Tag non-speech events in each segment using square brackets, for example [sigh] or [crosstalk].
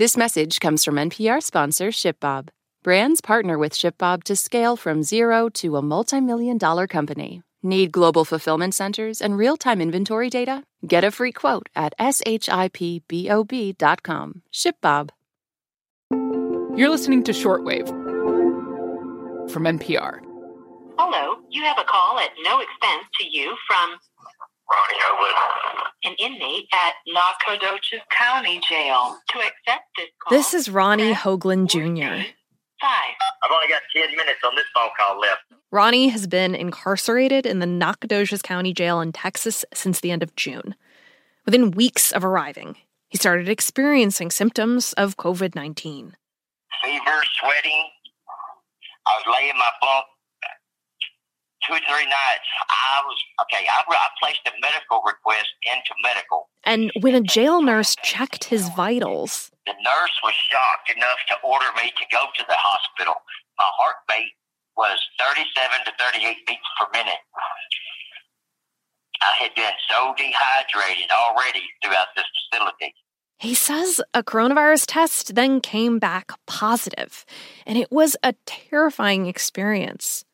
This message comes from NPR sponsor ShipBob. Brands partner with ShipBob to scale from zero to a multi-million dollar company. Need global fulfillment centers and real-time inventory data? Get a free quote at shipbob.com. ShipBob. You're listening to Shortwave from NPR. Hello, you have a call at no expense to you from Ronnie Hoagland. an inmate at Nacogdoches County Jail. To accept this call, This is Ronnie press Hoagland Jr. eight Five. I've only got 10 minutes on this phone call left. Ronnie has been incarcerated in the Nacogdoches County Jail in Texas since the end of June. Within weeks of arriving, he started experiencing symptoms of COVID 19. Fever, sweating. I was laying my bunk two or three nights. I was, okay, I, I placed a medical request into medical. And when a jail nurse checked his vitals, The nurse was shocked enough to order me to go to the hospital. My heart rate was 37 to 38 beats per minute. I had been so dehydrated already throughout this facility. he says a coronavirus test then came back positive, and it was a terrifying experience.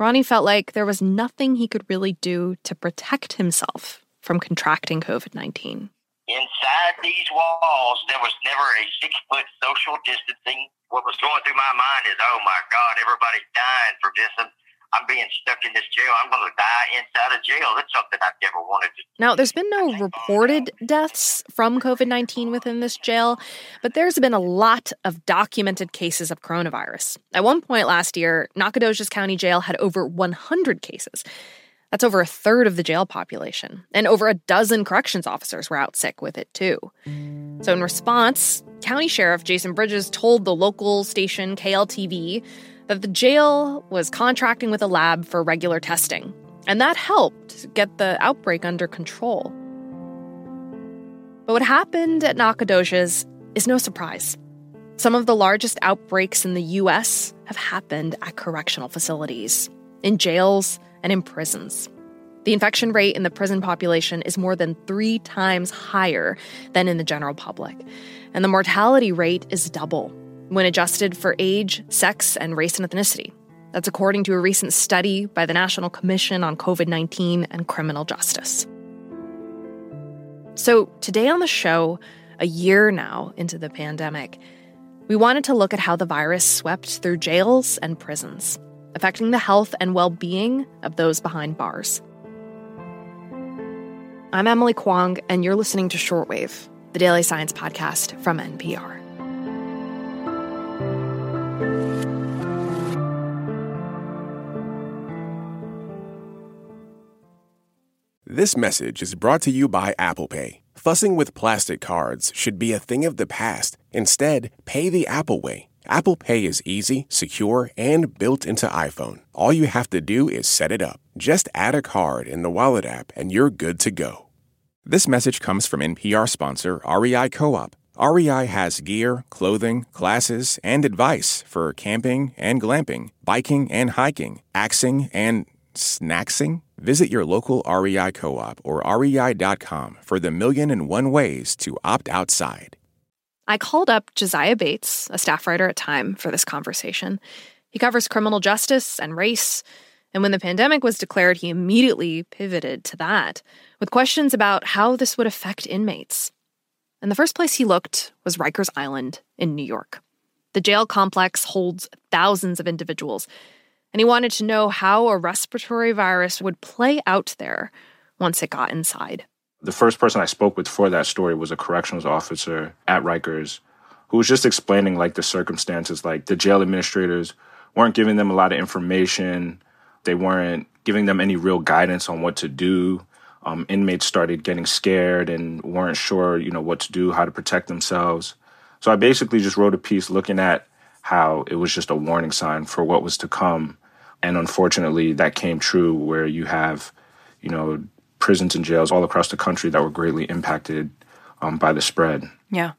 Ronnie felt like there was nothing he could really do to protect himself from contracting COVID 19. Inside these walls, there was never a six foot social distancing. What was going through my mind is, oh my God, everybody's dying from this. And I'm being stuck in this jail. I'm going to die inside a jail. That's something I've never wanted to Now, there's been no uh, reported deaths from COVID 19 within this jail, but there's been a lot of documented cases of coronavirus. At one point last year, Nacogdoches County Jail had over 100 cases. That's over a third of the jail population, and over a dozen corrections officers were out sick with it too. So, in response, County Sheriff Jason Bridges told the local station KLTV that the jail was contracting with a lab for regular testing, and that helped get the outbreak under control. But what happened at Nacogdoches is no surprise. Some of the largest outbreaks in the US have happened at correctional facilities, in jails, and in prisons. The infection rate in the prison population is more than three times higher than in the general public, and the mortality rate is double when adjusted for age, sex, and race and ethnicity. That's according to a recent study by the National Commission on COVID 19 and Criminal Justice. So, today on the show, a year now into the pandemic, we wanted to look at how the virus swept through jails and prisons, affecting the health and well being of those behind bars. I'm Emily Kwong, and you're listening to Shortwave, the daily science podcast from NPR. This message is brought to you by Apple Pay. Fussing with plastic cards should be a thing of the past. Instead, pay the Apple way. Apple Pay is easy, secure, and built into iPhone. All you have to do is set it up. Just add a card in the Wallet app and you're good to go. This message comes from NPR sponsor REI Co op. REI has gear, clothing, classes, and advice for camping and glamping, biking and hiking, axing and snacksing. Visit your local REI co op or rei.com for the million and one ways to opt outside. I called up Josiah Bates, a staff writer at Time, for this conversation. He covers criminal justice and race, and when the pandemic was declared, he immediately pivoted to that with questions about how this would affect inmates. And the first place he looked was Rikers Island in New York. The jail complex holds thousands of individuals, and he wanted to know how a respiratory virus would play out there once it got inside. The first person I spoke with for that story was a corrections officer at Rikers who was just explaining like the circumstances. Like the jail administrators weren't giving them a lot of information. They weren't giving them any real guidance on what to do. Um, inmates started getting scared and weren't sure you know what to do how to protect themselves. So i basically just wrote a piece looking at how it was just a warning sign for what was to come and unfortunately that came true where you have you know prisons and jails all across the country that were greatly impacted um, by the spread Yeah.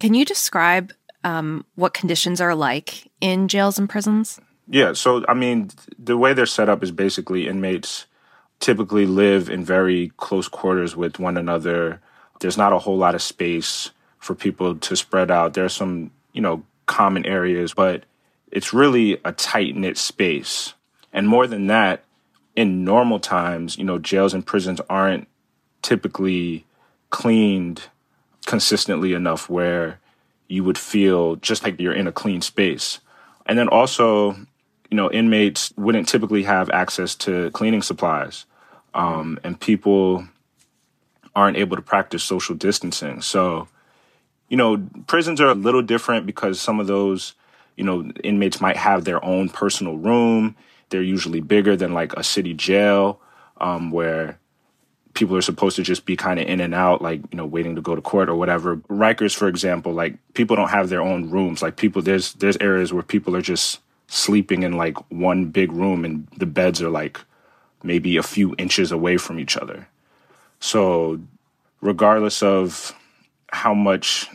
Can you describe um, what conditions are like in jails and prisons? Yeah, so I mean, the way they're set up is basically inmates typically live in very close quarters with one another. There's not a whole lot of space for people to spread out. There's some, you know, common areas, but it's really a tight knit space. And more than that, in normal times, you know, jails and prisons aren't typically cleaned consistently enough where you would feel just like you're in a clean space. And then also, you know, inmates wouldn't typically have access to cleaning supplies. Um, and people aren't able to practice social distancing. So, you know, prisons are a little different because some of those, you know, inmates might have their own personal room. They're usually bigger than like a city jail, um, where people are supposed to just be kind of in and out, like, you know, waiting to go to court or whatever. Rikers, for example, like people don't have their own rooms. Like people, there's, there's areas where people are just sleeping in like one big room and the beds are like maybe a few inches away from each other. So, regardless of how much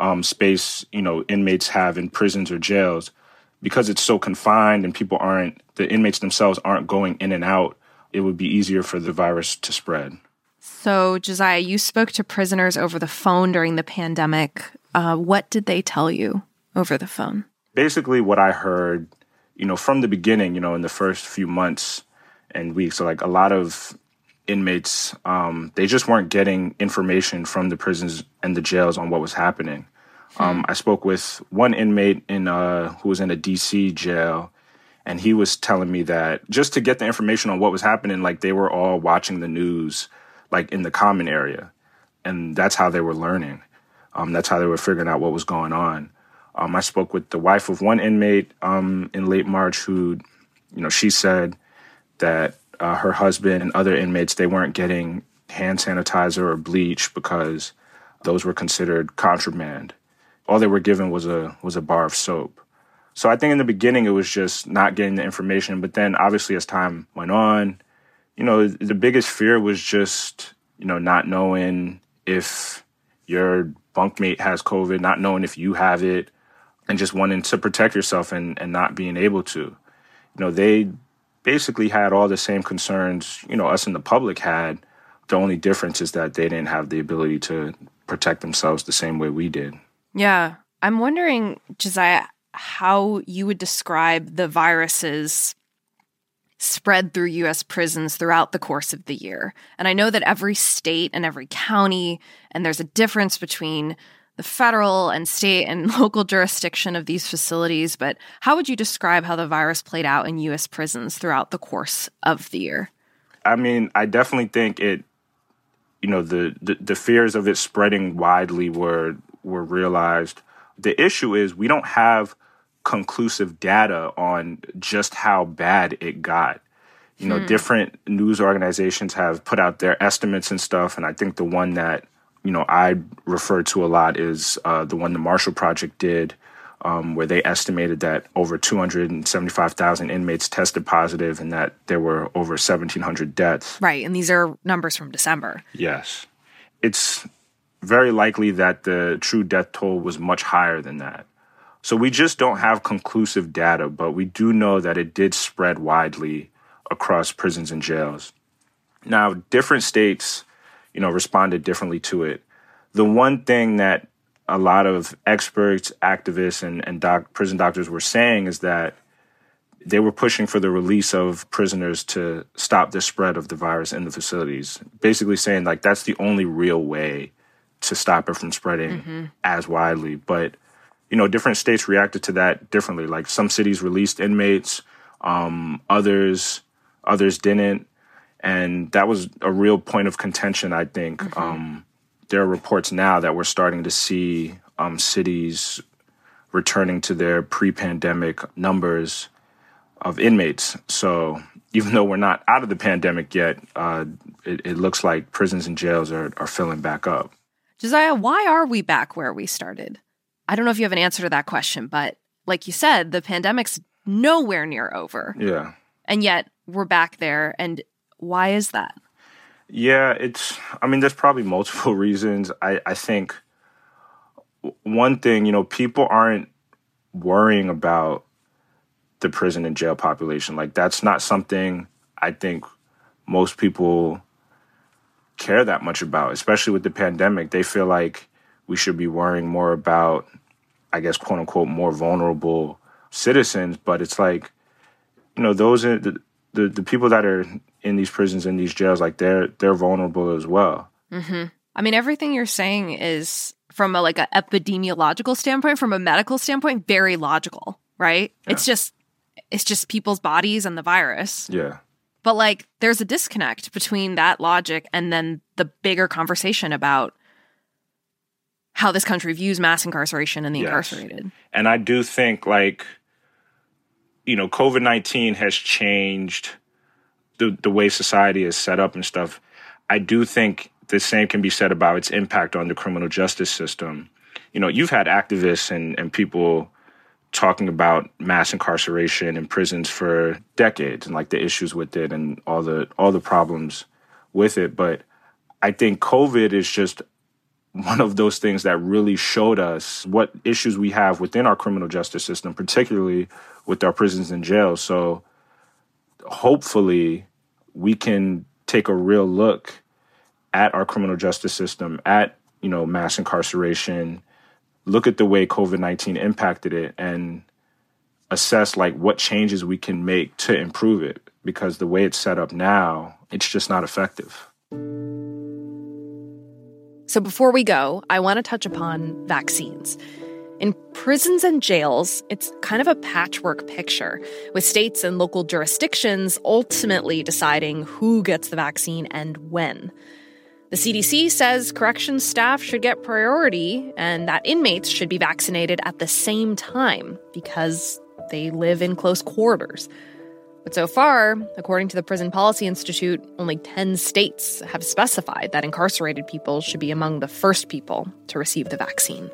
um, space you know inmates have in prisons or jails, because it's so confined and people aren't the inmates themselves aren't going in and out, it would be easier for the virus to spread. So, Josiah, you spoke to prisoners over the phone during the pandemic. Uh, what did they tell you over the phone? Basically, what I heard, you know, from the beginning, you know, in the first few months and weeks, so like a lot of inmates, um, they just weren't getting information from the prisons and the jails on what was happening. Hmm. Um, I spoke with one inmate in uh, who was in a DC jail, and he was telling me that just to get the information on what was happening, like they were all watching the news, like in the common area, and that's how they were learning. Um, that's how they were figuring out what was going on. Um, I spoke with the wife of one inmate um, in late March who, you know, she said that uh, her husband and other inmates they weren't getting hand sanitizer or bleach because those were considered contraband. All they were given was a was a bar of soap. So I think in the beginning it was just not getting the information, but then obviously as time went on, you know, the biggest fear was just you know not knowing if your bunkmate has COVID, not knowing if you have it, and just wanting to protect yourself and and not being able to. You know, they basically had all the same concerns, you know, us in the public had. The only difference is that they didn't have the ability to protect themselves the same way we did. Yeah. I'm wondering, Josiah, how you would describe the viruses spread through US prisons throughout the course of the year. And I know that every state and every county, and there's a difference between the federal and state and [laughs] local jurisdiction of these facilities, but how would you describe how the virus played out in US prisons throughout the course of the year? I mean, I definitely think it you know, the the, the fears of it spreading widely were were realized. The issue is we don't have conclusive data on just how bad it got. You know, hmm. different news organizations have put out their estimates and stuff, and I think the one that you know I refer to a lot is uh, the one the Marshall Project did, um, where they estimated that over 275,000 inmates tested positive and that there were over 1,700 deaths. Right, and these are numbers from December. Yes, it's very likely that the true death toll was much higher than that. So we just don't have conclusive data, but we do know that it did spread widely across prisons and jails. Now, different states you know, responded differently to it. The one thing that a lot of experts, activists, and, and doc, prison doctors were saying is that they were pushing for the release of prisoners to stop the spread of the virus in the facilities. Basically, saying like that's the only real way to stop it from spreading mm-hmm. as widely. But you know, different states reacted to that differently. Like some cities released inmates, um, others others didn't and that was a real point of contention. I think mm-hmm. um, there are reports now that we're starting to see um, cities returning to their pre-pandemic numbers of inmates. So even though we're not out of the pandemic yet, uh, it, it, looks like prisons and jails are, are filling back up. Josiah, why are we back where we started? I don't know if you have an answer to that question, but like you said, the pandemic's nowhere near over. Yeah. And yet we're back there. And why is that? Yeah, it's, I mean, there's probably multiple [laughs] reasons. I, I think one thing, you know, people aren't worrying about the prison and jail population. Like, that's not something I think most people care that much about, especially with the pandemic. They feel like we should be worrying more about, I guess, quote unquote, more vulnerable citizens. But it's like, you know, those are the, the, the people that are in these prisons in these jails, like they're they're vulnerable as well. Mm-hmm. I mean, everything you're saying is from a like an epidemiological standpoint, from a medical standpoint, very logical, right? Yeah. It's just it's just people's bodies and the virus. Yeah. But like there's a disconnect between that logic and then the bigger conversation about how this country views mass incarceration and the yes. incarcerated. And I do think like you know, COVID-19 has changed the the way society is set up and stuff. I do think the same can be said about its impact on the criminal justice system. You know, you've had activists and, and people talking about mass incarceration in prisons for decades and like the issues with it and all the all the problems with it. But I think COVID is just one of those things that really showed us what issues we have within our criminal justice system, particularly with our prisons and jails. So hopefully we can take a real look at our criminal justice system, at you know mass incarceration, look at the way COVID nineteen impacted it, and assess like what changes we can make to improve it. Because the way it's set up now, it's just not effective. So before we go, I want to touch upon vaccines. In prisons and jails, it's kind of a patchwork picture, with states and local jurisdictions ultimately deciding who gets the vaccine and when. The CDC says corrections staff should get priority and that inmates should be vaccinated at the same time because they live in close quarters. But so far, according to the Prison Policy Institute, only 10 states have specified that incarcerated people should be among the first people to receive the vaccine.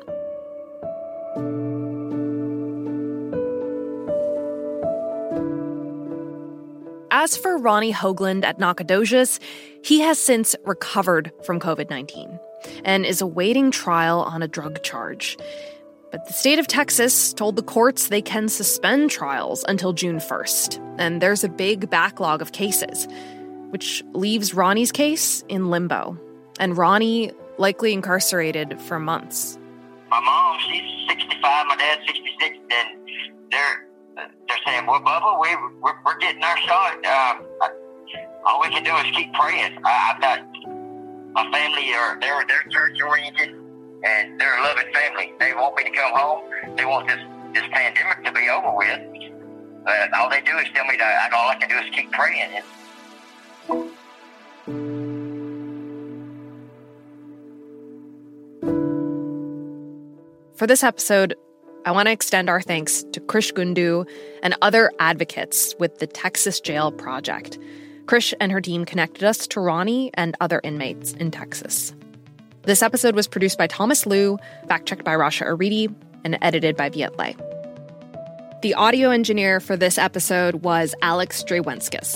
As for Ronnie Hoagland at Nacogdoches, he has since recovered from COVID 19 and is awaiting trial on a drug charge. But the state of Texas told the courts they can suspend trials until June 1st, and there's a big backlog of cases, which leaves Ronnie's case in limbo, and Ronnie likely incarcerated for months. My mom, she's 65, my dad's 66, and they're they're saying, "Well, Bubba, we we're, we're getting our shot. Uh, all we can do is keep praying." I, I've got my family are they're they're church oriented and they're a loving family. They want me to come home. They want this this pandemic to be over with. Uh, all they do is tell me that all I can do is keep praying. And, For this episode, I want to extend our thanks to Krish Gundu and other advocates with the Texas Jail Project. Krish and her team connected us to Ronnie and other inmates in Texas. This episode was produced by Thomas Lu, fact checked by Rasha Aridi, and edited by Viet Le. The audio engineer for this episode was Alex Drewenskis.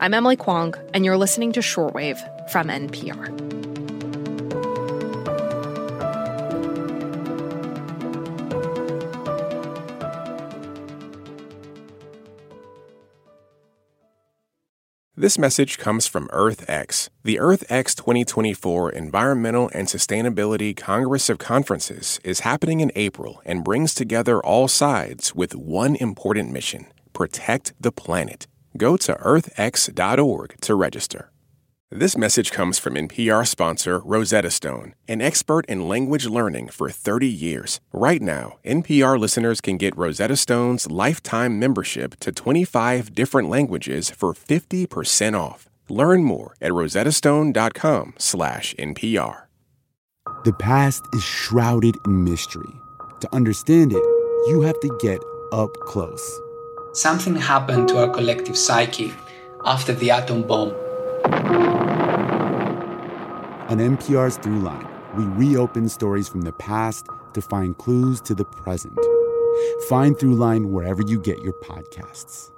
I'm Emily Kwong, and you're listening to Shortwave from NPR. This message comes from EarthX. The EarthX 2024 Environmental and Sustainability Congress of Conferences is happening in April and brings together all sides with one important mission protect the planet. Go to earthx.org to register. This message comes from NPR sponsor Rosetta Stone, an expert in language learning for 30 years. Right now, NPR listeners can get Rosetta Stone's lifetime membership to 25 different languages for 50% off. Learn more at rosettastone.com/npr. The past is shrouded in mystery. To understand it, you have to get up close. Something happened to our collective psyche after the atom bomb on NPR's Throughline, we reopen stories from the past to find clues to the present. Find Throughline wherever you get your podcasts.